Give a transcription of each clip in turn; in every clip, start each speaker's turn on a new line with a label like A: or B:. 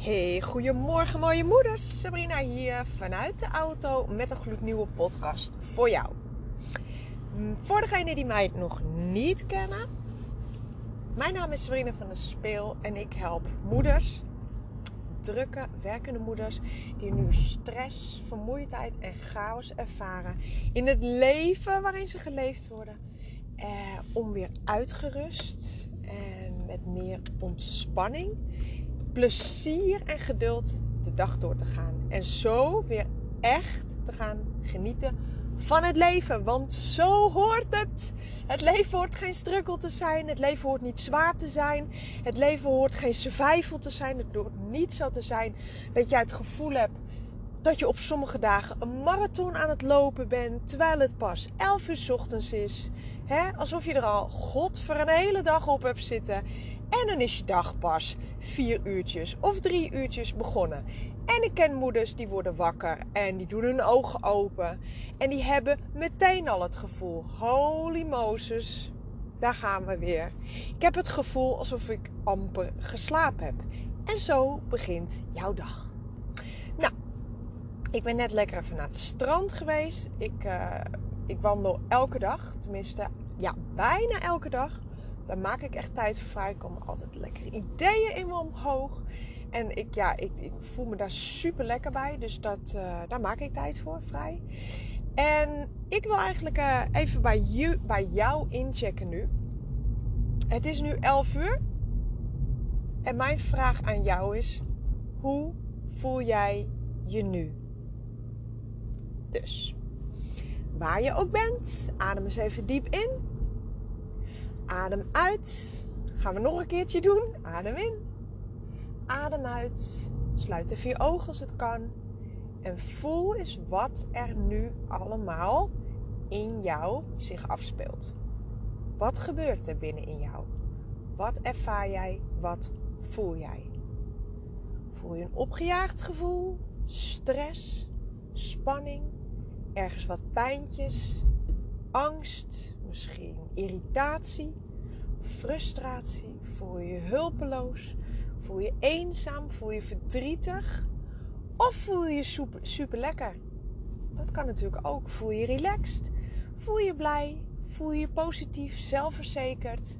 A: Hey, goedemorgen mooie moeders. Sabrina hier vanuit de auto met een gloednieuwe podcast voor jou. Mm, voor degenen die mij nog niet kennen. Mijn naam is Sabrina van der Speel en ik help moeders, drukke, werkende moeders, die nu stress, vermoeidheid en chaos ervaren in het leven waarin ze geleefd worden. Eh, om weer uitgerust en met meer ontspanning plezier en geduld de dag door te gaan. En zo weer echt te gaan genieten van het leven. Want zo hoort het. Het leven hoort geen struggle te zijn. Het leven hoort niet zwaar te zijn. Het leven hoort geen survival te zijn. Het hoort niet zo te zijn dat jij het gevoel hebt dat je op sommige dagen een marathon aan het lopen bent. Terwijl het pas 11 uur ochtends is. Alsof je er al god voor een hele dag op hebt zitten. En dan is je dag pas vier uurtjes of drie uurtjes begonnen. En ik ken moeders die worden wakker en die doen hun ogen open. En die hebben meteen al het gevoel: holy Moses, daar gaan we weer. Ik heb het gevoel alsof ik amper geslapen heb. En zo begint jouw dag. Nou, ik ben net lekker even naar het strand geweest. Ik, uh, ik wandel elke dag, tenminste, ja, bijna elke dag. Daar maak ik echt tijd voor vrij. Er komen altijd lekkere ideeën in me omhoog. En ik, ja, ik, ik voel me daar super lekker bij. Dus dat, uh, daar maak ik tijd voor vrij. En ik wil eigenlijk uh, even bij, you, bij jou inchecken nu. Het is nu 11 uur. En mijn vraag aan jou is: hoe voel jij je nu? Dus, waar je ook bent, adem eens even diep in. Adem uit. Gaan we nog een keertje doen. Adem in. Adem uit. Sluit even je ogen als het kan. En voel eens wat er nu allemaal in jou zich afspeelt. Wat gebeurt er binnen in jou? Wat ervaar jij? Wat voel jij? Voel je een opgejaagd gevoel? Stress? Spanning? Ergens wat pijntjes? Angst? Misschien irritatie? Frustratie? Voel je je hulpeloos? Voel je eenzaam? Voel je verdrietig? Of voel je je super, super lekker? Dat kan natuurlijk ook. Voel je relaxed? Voel je blij? Voel je positief, zelfverzekerd?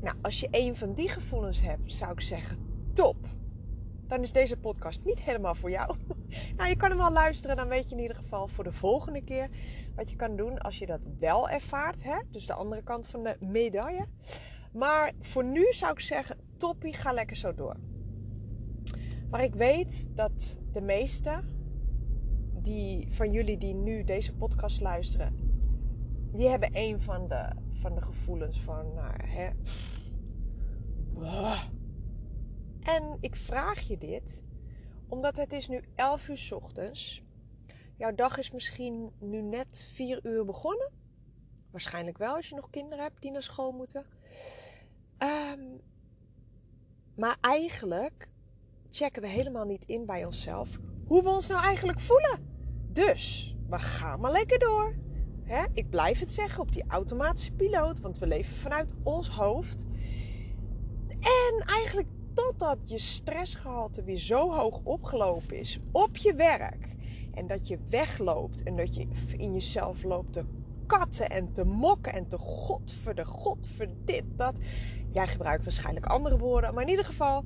A: Nou, als je een van die gevoelens hebt, zou ik zeggen top. Dan is deze podcast niet helemaal voor jou. Nou, je kan hem wel luisteren, dan weet je in ieder geval voor de volgende keer wat je kan doen als je dat wel ervaart. Hè? Dus de andere kant van de medaille. Maar voor nu zou ik zeggen, toppie, ga lekker zo door. Maar ik weet dat de meesten die, van jullie die nu deze podcast luisteren, die hebben een van de, van de gevoelens van, nou, hè, en ik vraag je dit omdat het is nu 11 uur ochtends. Jouw dag is misschien nu net 4 uur begonnen. Waarschijnlijk wel als je nog kinderen hebt die naar school moeten. Um, maar eigenlijk checken we helemaal niet in bij onszelf hoe we ons nou eigenlijk voelen. Dus we gaan maar lekker door. Ik blijf het zeggen op die automatische piloot, want we leven vanuit ons hoofd. En eigenlijk totdat je stressgehalte weer zo hoog opgelopen is op je werk. En dat je wegloopt en dat je in jezelf loopt te katten en te mokken en te godverde, godver dit, dat. Jij gebruikt waarschijnlijk andere woorden, maar in ieder geval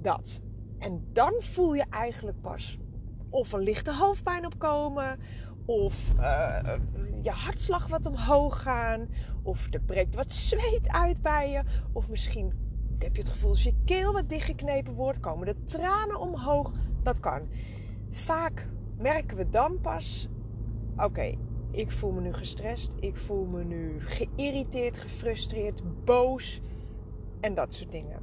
A: dat. En dan voel je eigenlijk pas of een lichte hoofdpijn opkomen, of uh, je hartslag wat omhoog gaan, of er breekt wat zweet uit bij je, of misschien heb je het gevoel als je keel wat dichtgeknepen wordt, komen de tranen omhoog. Dat kan. Vaak merken we dan pas: oké, ik voel me nu gestrest, ik voel me nu geïrriteerd, gefrustreerd, boos en dat soort dingen.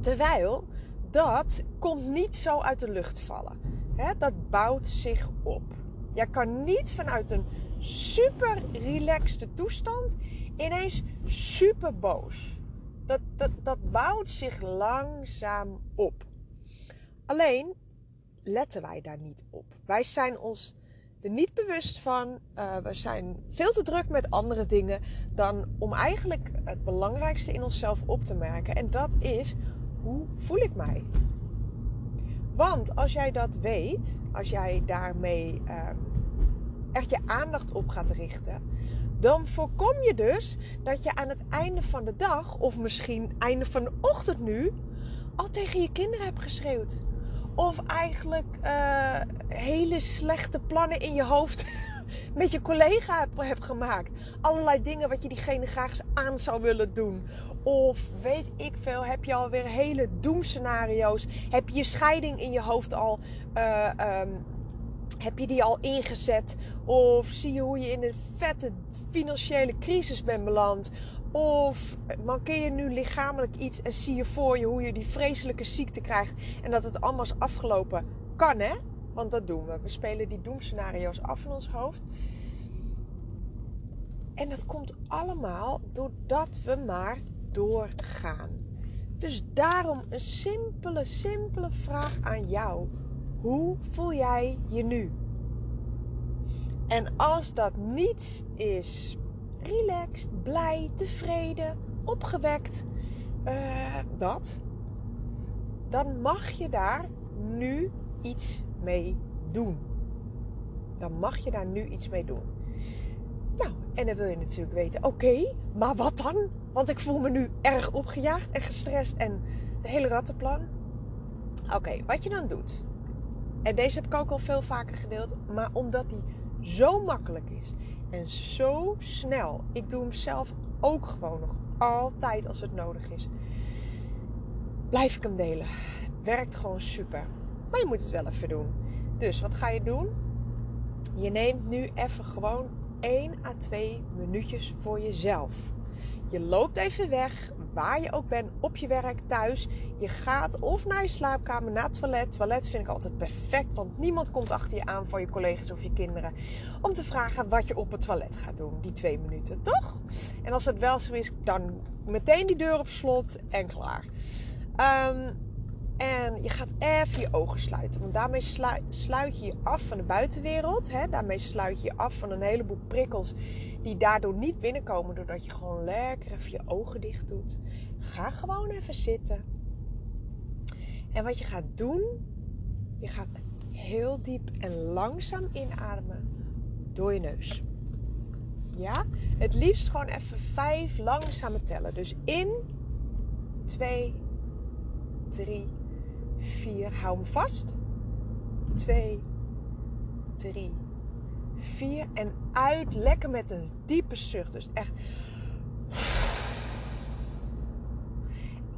A: Terwijl dat komt niet zo uit de lucht vallen. dat bouwt zich op. Je kan niet vanuit een super relaxte toestand ineens super boos. Dat, dat, dat bouwt zich langzaam op. Alleen letten wij daar niet op. Wij zijn ons er niet bewust van. Uh, we zijn veel te druk met andere dingen dan om eigenlijk het belangrijkste in onszelf op te merken. En dat is, hoe voel ik mij? Want als jij dat weet, als jij daarmee ehm, echt je aandacht op gaat richten, dan voorkom je dus dat je aan het einde van de dag, of misschien einde van de ochtend nu, al tegen je kinderen hebt geschreeuwd. Of eigenlijk uh, hele slechte plannen in je hoofd met je collega hebt gemaakt. Allerlei dingen wat je diegene graag aan zou willen doen. Of weet ik veel, heb je alweer hele doemscenario's? Heb je je scheiding in je hoofd al, uh, um, heb je die al ingezet? Of zie je hoe je in een vette financiële crisis bent beland? Of mankeer je nu lichamelijk iets en zie je voor je hoe je die vreselijke ziekte krijgt en dat het allemaal is afgelopen? Kan hè? Want dat doen we. We spelen die doemscenario's af in ons hoofd. En dat komt allemaal doordat we maar doorgaan. Dus daarom een simpele, simpele vraag aan jou. Hoe voel jij je nu? En als dat niet is relaxed, blij, tevreden, opgewekt, uh, dat, dan mag je daar nu iets mee doen. Dan mag je daar nu iets mee doen. Nou, en dan wil je natuurlijk weten, oké, maar wat dan? Want ik voel me nu erg opgejaagd en gestrest en de hele rattenplan. Oké, wat je dan doet. En deze heb ik ook al veel vaker gedeeld, maar omdat die zo makkelijk is en zo snel. Ik doe hem zelf ook gewoon nog altijd als het nodig is. Blijf ik hem delen. Het werkt gewoon super. Maar je moet het wel even doen. Dus wat ga je doen? Je neemt nu even gewoon 1 à 2 minuutjes voor jezelf. Je loopt even weg, waar je ook bent, op je werk, thuis. Je gaat of naar je slaapkamer, naar het toilet. Toilet vind ik altijd perfect, want niemand komt achter je aan voor je collega's of je kinderen. Om te vragen wat je op het toilet gaat doen, die twee minuten, toch? En als het wel zo is, dan meteen die deur op slot en klaar. Um, en je gaat even je ogen sluiten. Want daarmee sluit je je af van de buitenwereld. Hè? Daarmee sluit je je af van een heleboel prikkels die daardoor niet binnenkomen. Doordat je gewoon lekker even je ogen dicht doet. Ga gewoon even zitten. En wat je gaat doen, je gaat heel diep en langzaam inademen door je neus. Ja? Het liefst gewoon even vijf langzame tellen. Dus in, twee, drie 4. Hou hem vast. 2, 3, 4. En uit lekker met een diepe zucht. Dus echt.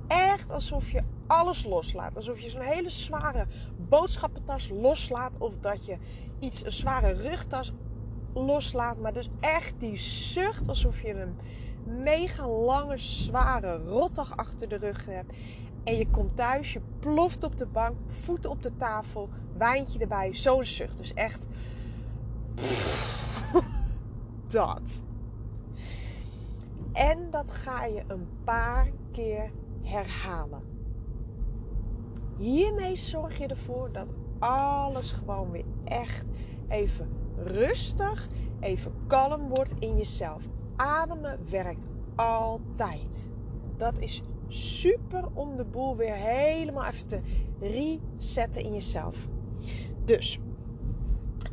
A: Echt alsof je alles loslaat. Alsof je zo'n hele zware boodschappentas loslaat. Of dat je iets, een zware rugtas loslaat. Maar dus echt die zucht alsof je een mega lange, zware rotdag achter de rug hebt. En je komt thuis, je ploft op de bank, voeten op de tafel, wijntje erbij, zo'n zucht. Dus echt. dat. En dat ga je een paar keer herhalen. Hiermee zorg je ervoor dat alles gewoon weer echt even rustig, even kalm wordt in jezelf. Ademen werkt altijd. Dat is super om de boel weer helemaal even te resetten in jezelf. Dus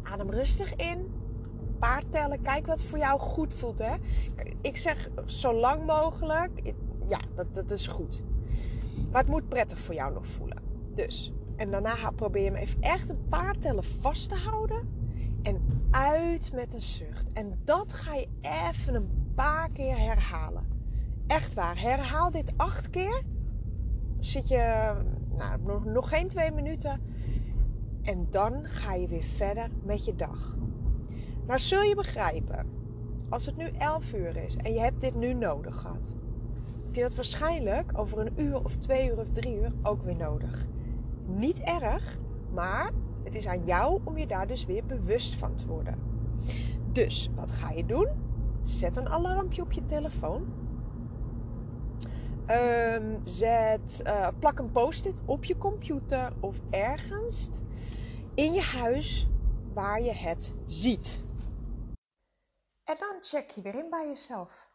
A: adem rustig in. Paar tellen. Kijk wat voor jou goed voelt. Hè? Ik zeg zo lang mogelijk. Ja, dat, dat is goed. Maar het moet prettig voor jou nog voelen. Dus. En daarna probeer je hem even echt een paar tellen vast te houden. En uit met een zucht. En dat ga je even een paar keer herhalen. Echt waar. Herhaal dit acht keer. Zit je nou, nog, geen twee minuten. En dan ga je weer verder met je dag. Nou zul je begrijpen. Als het nu 11 uur is en je hebt dit nu nodig gehad. Heb je dat waarschijnlijk over een uur of twee uur of drie uur ook weer nodig. Niet erg, maar het is aan jou om je daar dus weer bewust van te worden. Dus wat ga je doen? Zet een alarmpje op je telefoon Um, zet, uh, plak een post-it op je computer of ergens in je huis waar je het ziet. En dan check je weer in bij jezelf.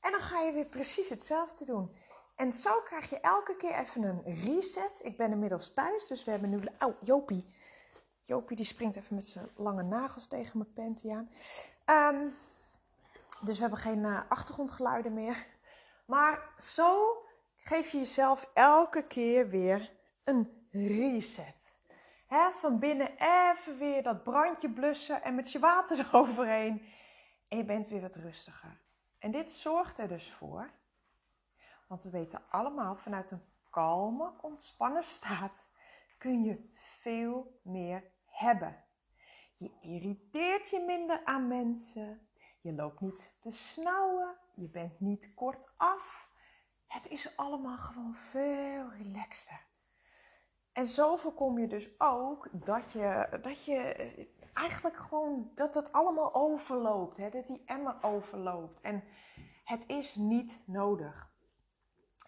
A: En dan ga je weer precies hetzelfde doen. En zo krijg je elke keer even een reset. Ik ben inmiddels thuis, dus we hebben nu... Oh, Jopie. Jopie die springt even met zijn lange nagels tegen mijn panty aan. Ehm, dus we hebben geen uh, achtergrondgeluiden meer. Maar zo geef je jezelf elke keer weer een reset. Van binnen even weer dat brandje blussen en met je water eroverheen. En je bent weer wat rustiger. En dit zorgt er dus voor, want we weten allemaal vanuit een kalme, ontspannen staat kun je veel meer hebben. Je irriteert je minder aan mensen. Je loopt niet te snauwen. Je bent niet kortaf. Het is allemaal gewoon veel relaxter. En zo voorkom je dus ook dat je, dat je eigenlijk gewoon, dat het allemaal overloopt. Hè? Dat die emmer overloopt. En het is niet nodig.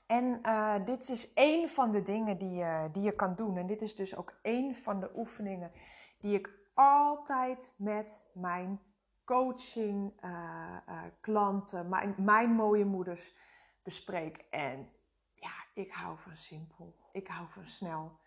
A: En uh, dit is één van de dingen die je, die je kan doen. En dit is dus ook één van de oefeningen die ik altijd met mijn coaching uh, uh, klanten, mijn, mijn mooie moeders bespreek. En ja, ik hou van simpel. Ik hou van snel.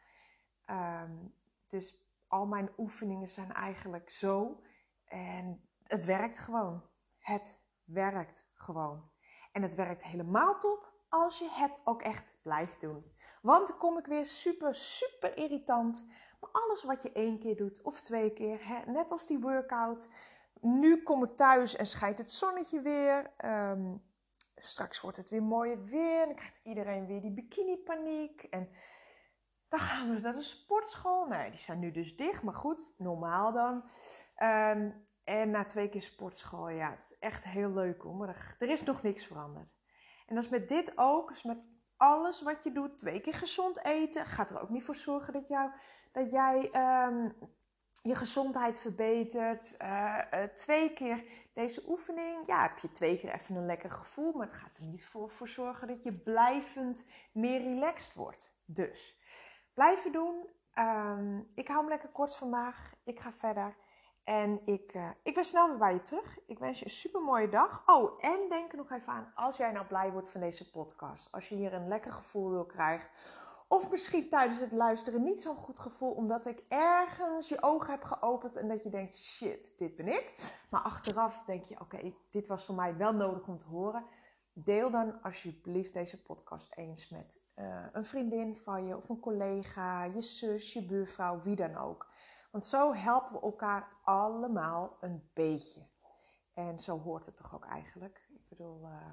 A: Um, dus al mijn oefeningen zijn eigenlijk zo. En het werkt gewoon. Het werkt gewoon. En het werkt helemaal top als je het ook echt blijft doen. Want dan kom ik weer super, super irritant. Maar alles wat je één keer doet of twee keer, hè, net als die workout. Nu kom ik thuis en schijnt het zonnetje weer. Um, straks wordt het weer mooier weer. Dan krijgt iedereen weer die bikini-paniek. En dan gaan we naar de sportschool. Nee, die zijn nu dus dicht, maar goed, normaal dan. Um, en na twee keer sportschool, ja, het is echt heel leuk hoor. Maar er, is nog niks veranderd. En dat is met dit ook, dus met alles wat je doet, twee keer gezond eten, gaat er ook niet voor zorgen dat, jou, dat jij um, je gezondheid verbetert. Uh, uh, twee keer deze oefening, ja, heb je twee keer even een lekker gevoel, maar het gaat er niet voor, voor zorgen dat je blijvend meer relaxed wordt. Dus blijven doen. Um, ik hou hem lekker kort vandaag. Ik ga verder. En ik, uh, ik ben snel weer bij je terug. Ik wens je een super mooie dag. Oh, en denk er nog even aan als jij nou blij wordt van deze podcast. Als je hier een lekker gevoel wil krijgen. Of misschien tijdens het luisteren niet zo'n goed gevoel. Omdat ik ergens je ogen heb geopend. En dat je denkt, shit, dit ben ik. Maar achteraf denk je, oké, dit was voor mij wel nodig om te horen. Deel dan alsjeblieft deze podcast eens met uh, een vriendin van je. Of een collega, je zus, je buurvrouw, wie dan ook. Want zo helpen we elkaar allemaal een beetje. En zo hoort het toch ook eigenlijk. Ik bedoel, uh,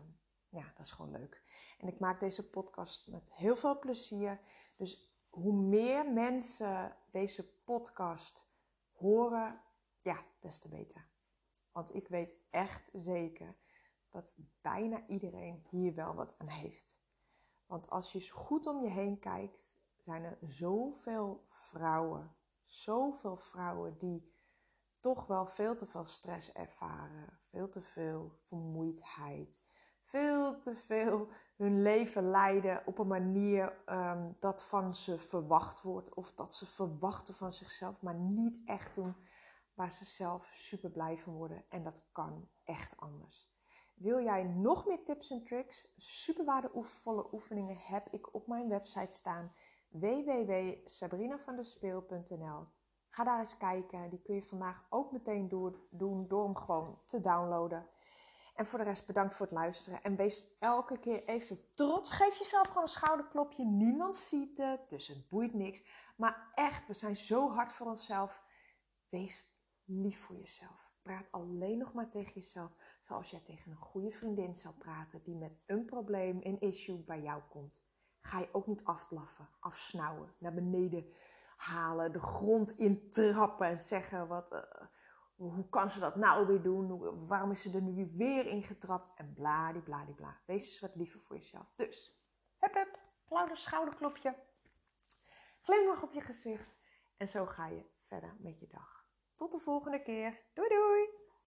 A: ja, dat is gewoon leuk. En ik maak deze podcast met heel veel plezier. Dus hoe meer mensen deze podcast horen, ja, des te beter. Want ik weet echt zeker dat bijna iedereen hier wel wat aan heeft. Want als je eens goed om je heen kijkt, zijn er zoveel vrouwen zoveel vrouwen die toch wel veel te veel stress ervaren, veel te veel vermoeidheid, veel te veel hun leven leiden op een manier um, dat van ze verwacht wordt of dat ze verwachten van zichzelf, maar niet echt doen waar ze zelf super blij van worden. En dat kan echt anders. Wil jij nog meer tips en tricks, super waardevolle oefeningen heb ik op mijn website staan www.sabrinavandespeel.nl. Ga daar eens kijken. Die kun je vandaag ook meteen doen door hem gewoon te downloaden. En voor de rest bedankt voor het luisteren. En wees elke keer even trots. Geef jezelf gewoon een schouderklopje. Niemand ziet het, dus het boeit niks. Maar echt, we zijn zo hard voor onszelf. Wees lief voor jezelf. Praat alleen nog maar tegen jezelf zoals jij tegen een goede vriendin zou praten die met een probleem, een issue bij jou komt ga je ook niet afblaffen, afsnauwen, naar beneden halen, de grond intrappen en zeggen wat, uh, hoe kan ze dat nou weer doen? waarom is ze er nu weer ingetrapt? En bladibladibla. Wees eens wat liever voor jezelf. Dus, hup hup, louter schouderklopje. Glimlach op je gezicht. En zo ga je verder met je dag. Tot de volgende keer. Doei doei!